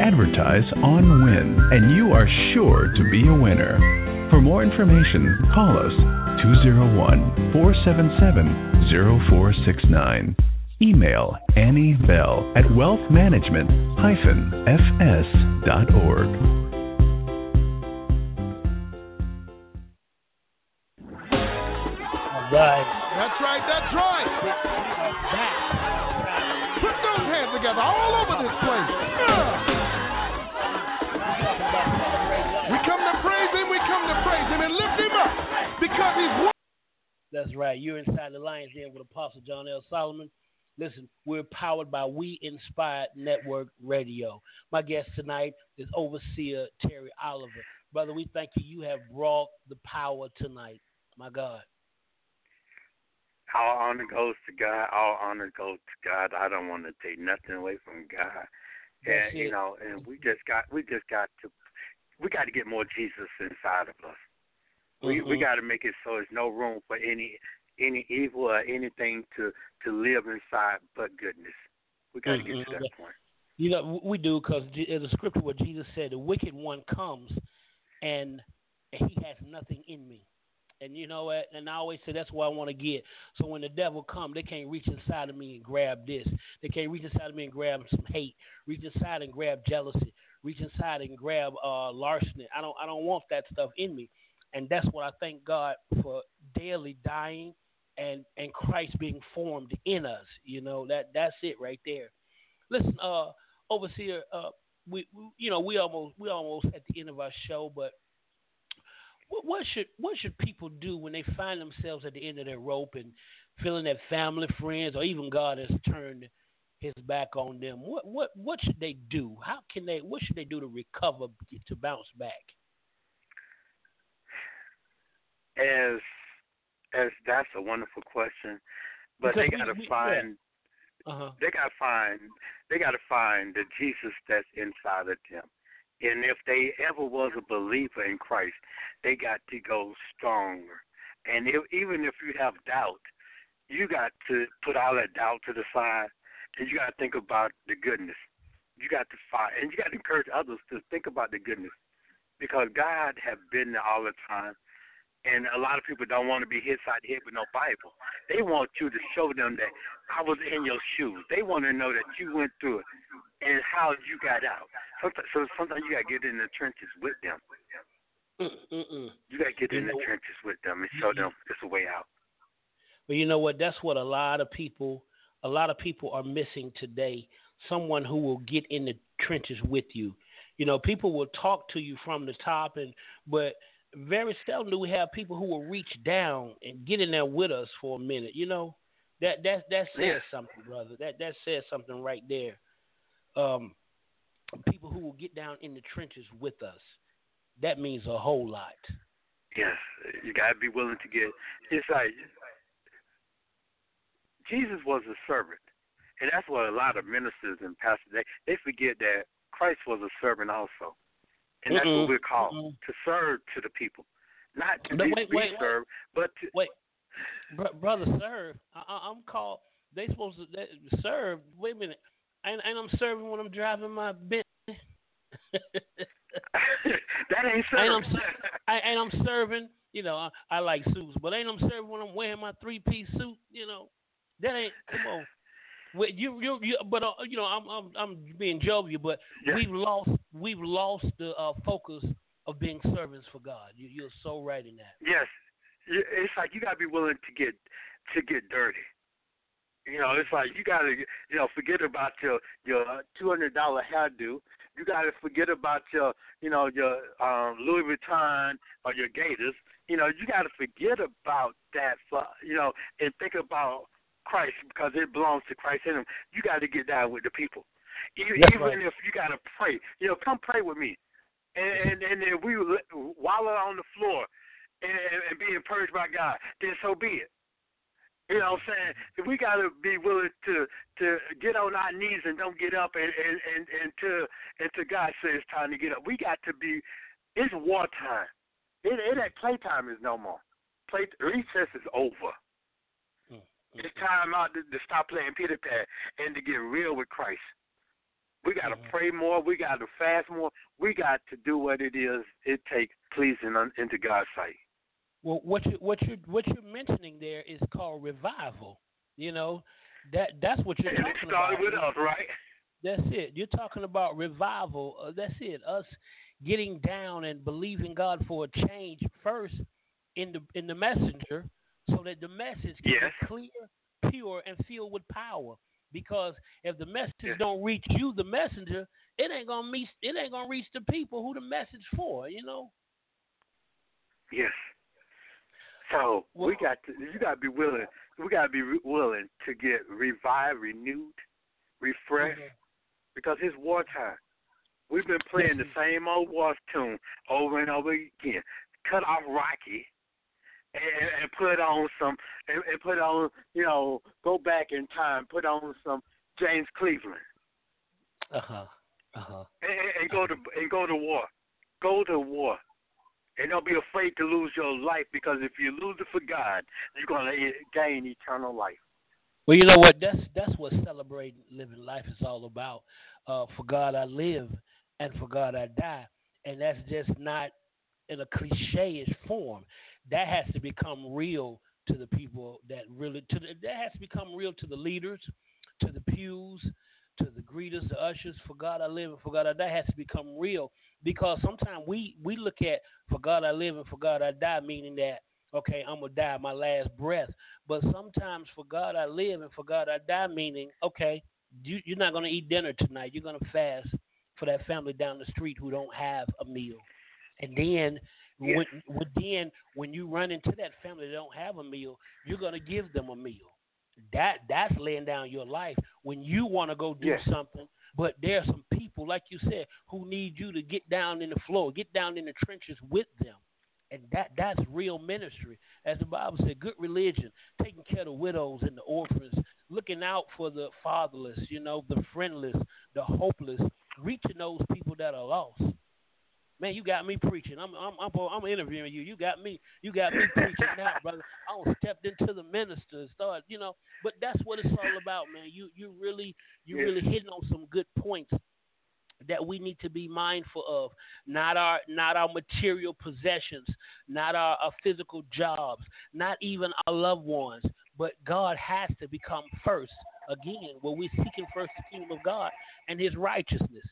Advertise on Win, and you are sure to be a winner. For more information, call us 201 477 0469. Email Annie Bell at wealthmanagement-fs.org. All right. That's right, that's right. Put those hands together all over this place. Because he's That's right. You're inside the Lions Den with Apostle John L. Solomon. Listen, we're powered by We Inspired Network Radio. My guest tonight is Overseer Terry Oliver. Brother, we thank you. You have brought the power tonight. My God. All honor goes to God. All honor goes to God. I don't want to take nothing away from God. That's and you know, and we just got we just got to we got to get more Jesus inside of us. We we Mhm. got to make it so there's no room for any any evil or anything to to live inside but goodness. We got to get Mhm. to that point. You know, we do because the scripture where Jesus said, the wicked one comes and he has nothing in me. And you know what? And I always say that's what I want to get. So when the devil come, they can't reach inside of me and grab this. They can't reach inside of me and grab some hate. Reach inside and grab jealousy. Reach inside and grab uh, larceny. I don't. I don't want that stuff in me. And that's what I thank God for daily dying and and Christ being formed in us. You know that that's it right there. Listen, uh, overseer, uh, we, we you know we almost we almost at the end of our show, but what, what should what should people do when they find themselves at the end of their rope and feeling that family, friends, or even God has turned His back on them? What what what should they do? How can they? What should they do to recover to bounce back? As as that's a wonderful question, but Because they got to we- yeah. find Uh-huh. they got to find they got to find the Jesus that's inside of them. And if they ever was a believer in Christ, they got to go stronger. And if, even if you have doubt, you got to put all that doubt to the side, and you got to think about the goodness. You got to find, and you got to encourage others to think about the goodness, because God have been there all the time. And a lot of people don't want to be hit side head with no Bible. They want you to show them that I was in your shoes. They want to know that you went through it and how you got out. Sometimes, so sometimes you got to get in the trenches with them. Mm-mm. You got to get You in the trenches with them and show them it's a way out. But you know what? That's what a lot of people, a lot of people are missing today. Someone who will get in the trenches with you. You know, people will talk to you from the top, and but very seldom do we have people who will reach down and get in there with us for a minute. You know, That that that says Yeah. something, brother. That that says something right there. Um, people who will get down in the trenches with us. That means a whole lot. Yes, you gotta be willing to get. It's like Jesus was a servant, and that's what a lot of ministers and pastors they they forget that Christ was a servant also, and that's Mm-mm, what mm-hmm. we're called mm-mm. to serve to the people, not to But be, wait, be wait, wait. served, but to Wait, br- brother, serve. I, I'm called. They supposed to they, serve. Wait a minute. And, and I'm serving when I'm driving my Bentley. that ain't And I'm, serving. I, and I'm serving. You know, I, I like suits, but ain't I'm serving when I'm wearing my three piece suit. You know, that ain't. Come on. Well, you, you, you, but uh, you know, I'm, I'm, I'm being jovial, but Yeah. we've lost, we've lost the uh, focus of being servants for God. You, you're so right in that. Yes, it's like you gotta be willing to get to get dirty. You know, it's like you gotta you know forget about your your two hundred dollar hairdo. You gotta forget about your you know your um, Louis Vuitton or your Gators. You know, you gotta forget about that for you know and think about Christ because it belongs to Christ in him. You got to get down with the people, even, That's even right. if you got to pray. You know, come pray with me, and and, and then we wallow on the floor and, and, and being purged by God, then so be it. You know what I'm saying? If we gotta be willing to to get on our knees and don't get up and and and until until God says it's time to get up. We got to be. It's wartime. It it ain't playtime is no more. Play recess is over. It's time out to, to stop playing Peter Pan and to get real with Christ. We got to pray more. We got to fast more. We got to do what it is it takes pleasing un, into God's sight. Well, what you what you what you're mentioning there is called revival. You know, that that's what you're And it talking started about. with us, right? That's it. You're talking about revival. Uh, that's it. Us getting down and believing God for a change first in the in the messenger, so that the message can Yes. be clear, pure, and filled with power. Because if the message don't reach you, the messenger, it ain't gonna meet. It ain't gonna reach the people who the message for. You know. Yes. So we got to. You got to be willing. We got to be willing to get revived, renewed, refreshed, because it's wartime. We've been playing the same old war tune over and over again. Cut off Rocky and, and put on some and, and put on you know go back in time, put on some James Cleveland Uh huh. Uh huh. and, and- go to and go to war. Go to war. And don't be afraid to lose your life because if you lose it for God, you're gonna gain eternal life. Well, you know what? That's that's what celebrating living life is all about. Uh, for God I live, and for God I die, and that's just not in a cliche-ish form. That has to become real to the people that really. To the, that has to become real to the leaders, to the pews, to the greeters, the ushers. For God I live, and for God I die has to become real because sometimes we we look at for God I live and for God I die, meaning that okay, I'm gonna die my last breath. But sometimes for God I live and for God I die, meaning okay, you, you're not gonna eat dinner tonight. You're gonna fast for that family down the street who don't have a meal, and then. Yes. When, when then when you run into that family that don't have a meal, you're gonna give them a meal. That that's laying down your life when you want to go do Yes. something, but there are some people, like you said, who need you to get down in the floor, get down in the trenches with them. And that that's real ministry. As the Bible said, good religion, taking care of the widows and the orphans, looking out for the fatherless, you know, the friendless, the hopeless, reaching those people that are lost. Man, you got me preaching. I'm I'm I'm, I'm interviewing you. You got me. You got me preaching now, brother. I done stepped into the minister and started, you know. But that's what it's all about, man. You you really you Yes. really hitting on some good points that we need to be mindful of. Not our not our material possessions, not our, our physical jobs, not even our loved ones. But God has to become first. Again, when we're seeking first the kingdom of God and His righteousness.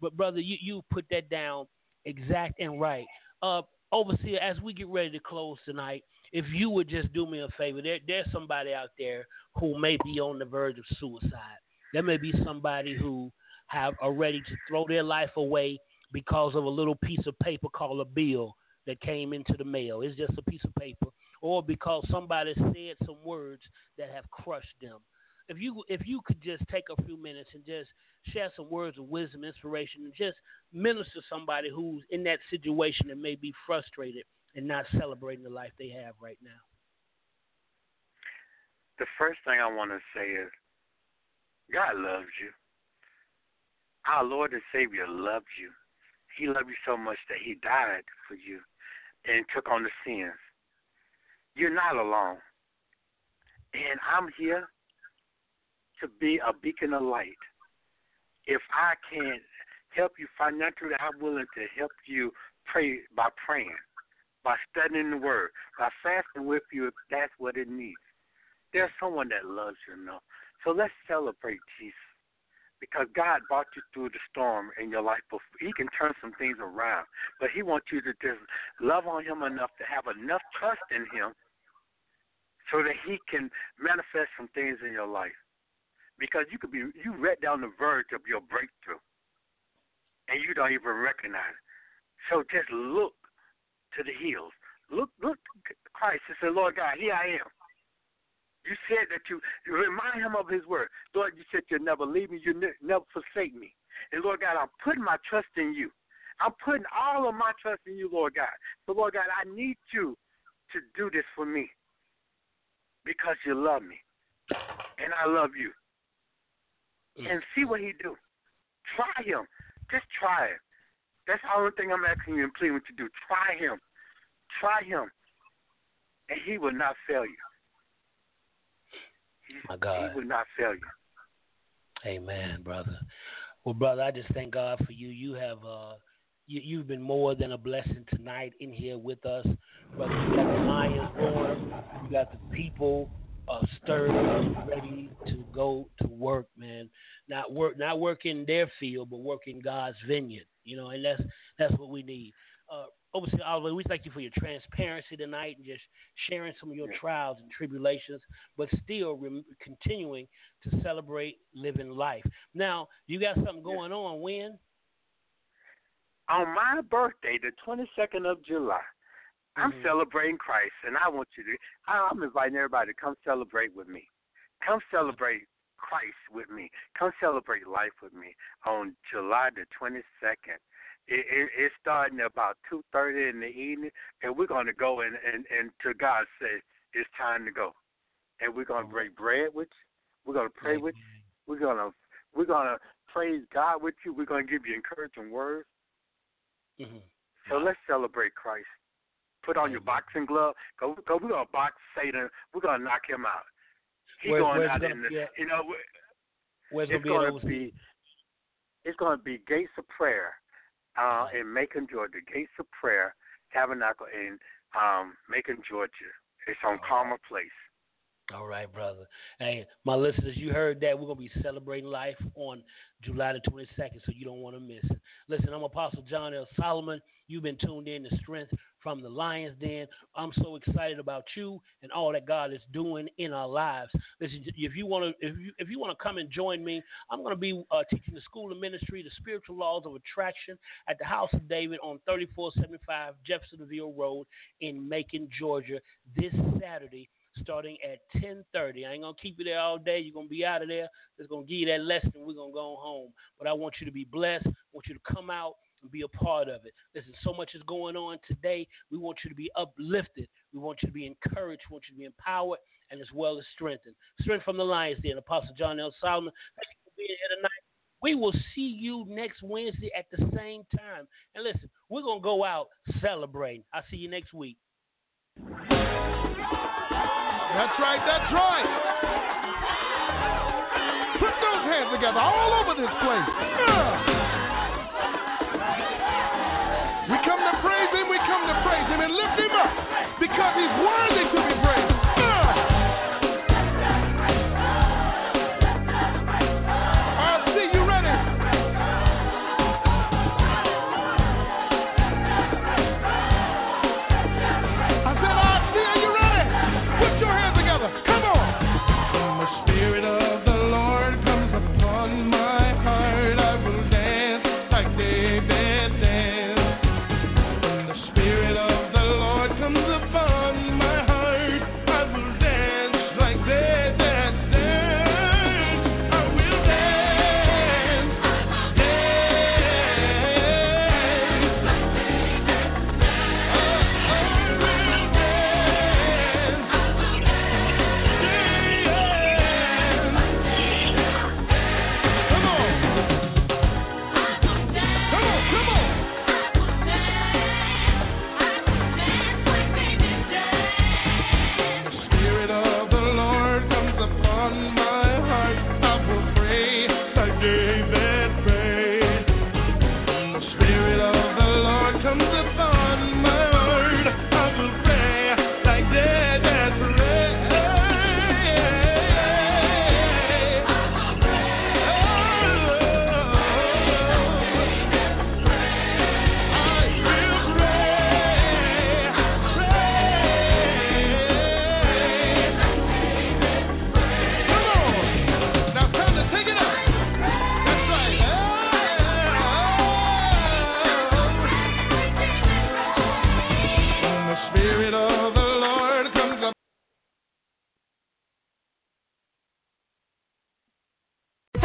But brother, you you put that down exact and right. Uh, overseer, as we get ready to close tonight, if you would just do me a favor, there there's somebody out there who may be on the verge of suicide. There may be somebody who have are ready to throw their life away because of a little piece of paper called a bill that came into the mail. It's just a piece of paper. or because somebody said some words that have crushed them. If you if you could just take a few minutes and just share some words of wisdom, inspiration, and just minister somebody who's in that situation and may be frustrated and not celebrating the life they have right now. The first thing I want to say is God loves you. Our Lord and Savior loves you. He loved you so much that He died for you and took on the sins. You're not alone. And I'm here to be a beacon of light. If I can help you financially, I'm willing to help you pray by praying, by studying the Word, by fasting with you if that's what it needs. There's someone that loves you enough. So let's celebrate Jesus because God brought you through the storm in your life. Before. He can turn some things around, but He wants you to just love on Him enough to have enough trust in Him so that He can manifest some things in your life. Because you could be you right down the verge of your breakthrough, and you don't even recognize it. So just look to the hills. Look, look to Christ and say, Lord God, here I am. You said that you, you remind him of his word. Lord, you said you'll never leave me, you ne- never forsake me. And Lord God, I'm putting my trust in you. I'm putting all of my trust in you, Lord God. So Lord God, I need you to do this for me because you love me and I love you. Mm. And see what he do. Try him. Just try it. That's the only thing I'm asking you and pleading to do. Try him. Try him. And he will not fail you. My God. He will not fail you. Amen, brother. Well, brother, I just thank God for you. You have uh you, you've been more than a blessing tonight in here with us. Brother, you got the lions roaring, you got the people uh, stirred up, ready to go to work, man. Not work, not work in their field, but work in God's vineyard. You know, and that's that's what we need. Uh, Overseer Oliver, we thank you for your transparency tonight and just sharing some of your trials and tribulations, but still re- continuing to celebrate living life. Now, you got something going on when? On my birthday, the 22nd of July, I'm mm-hmm. celebrating Christ, and I want you to, I'm inviting everybody to come celebrate with me. Come celebrate Christ with me. Come celebrate life with me on July the 22nd it, it, it's starting about two thirty in the evening, and we're going to go and and and to God say it's time to go, and we're going to break bread with you. We're going to pray with you. We're going to we're going to praise God with you. We're going to give you encouraging words. Mm-hmm. So let's celebrate Christ. Put on your boxing glove. Go, go. We're gonna box Satan. We're gonna knock him out. He's Where, going out gonna, in the. You know. Where's it's going to be. It's to be gates of prayer uh, in Macon, Georgia, Gates of Prayer Tabernacle in um, Macon, Georgia. It's on Palmer Place. All right, brother. Hey, my listeners, you heard that. We're going to be celebrating life on July the 22nd, so you don't want to miss it. Listen, I'm Apostle John L. Solomon. You've been tuned in to Strength from the Lion's Den. I'm so excited about you and all that God is doing in our lives. Listen, if you want to, if you if you want to come and join me, I'm going to be uh, teaching the School of Ministry, the Spiritual Laws of Attraction, at the House of David on 3475 Jeffersonville Road in Macon, Georgia, this Saturday starting at 10:30. I ain't gonna keep you there all day. You're gonna be out of there. It's gonna give you that lesson. We're gonna go home. But I want you to be blessed. I want you to come out and be a part of it. Listen, so much is going on today. We want you to be uplifted. We want you to be encouraged. We want you to be empowered and as well as strengthened. Strength from the Lions Den, Apostle John L. Solomon. Thank you for being here tonight. We will see you next Wednesday at the same time. And listen, we're going to go out celebrating. I'll see you next week. That's right, that's right. Put those hands together all over this place. Yeah. Lift him up because he's worthy to be praised.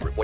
Were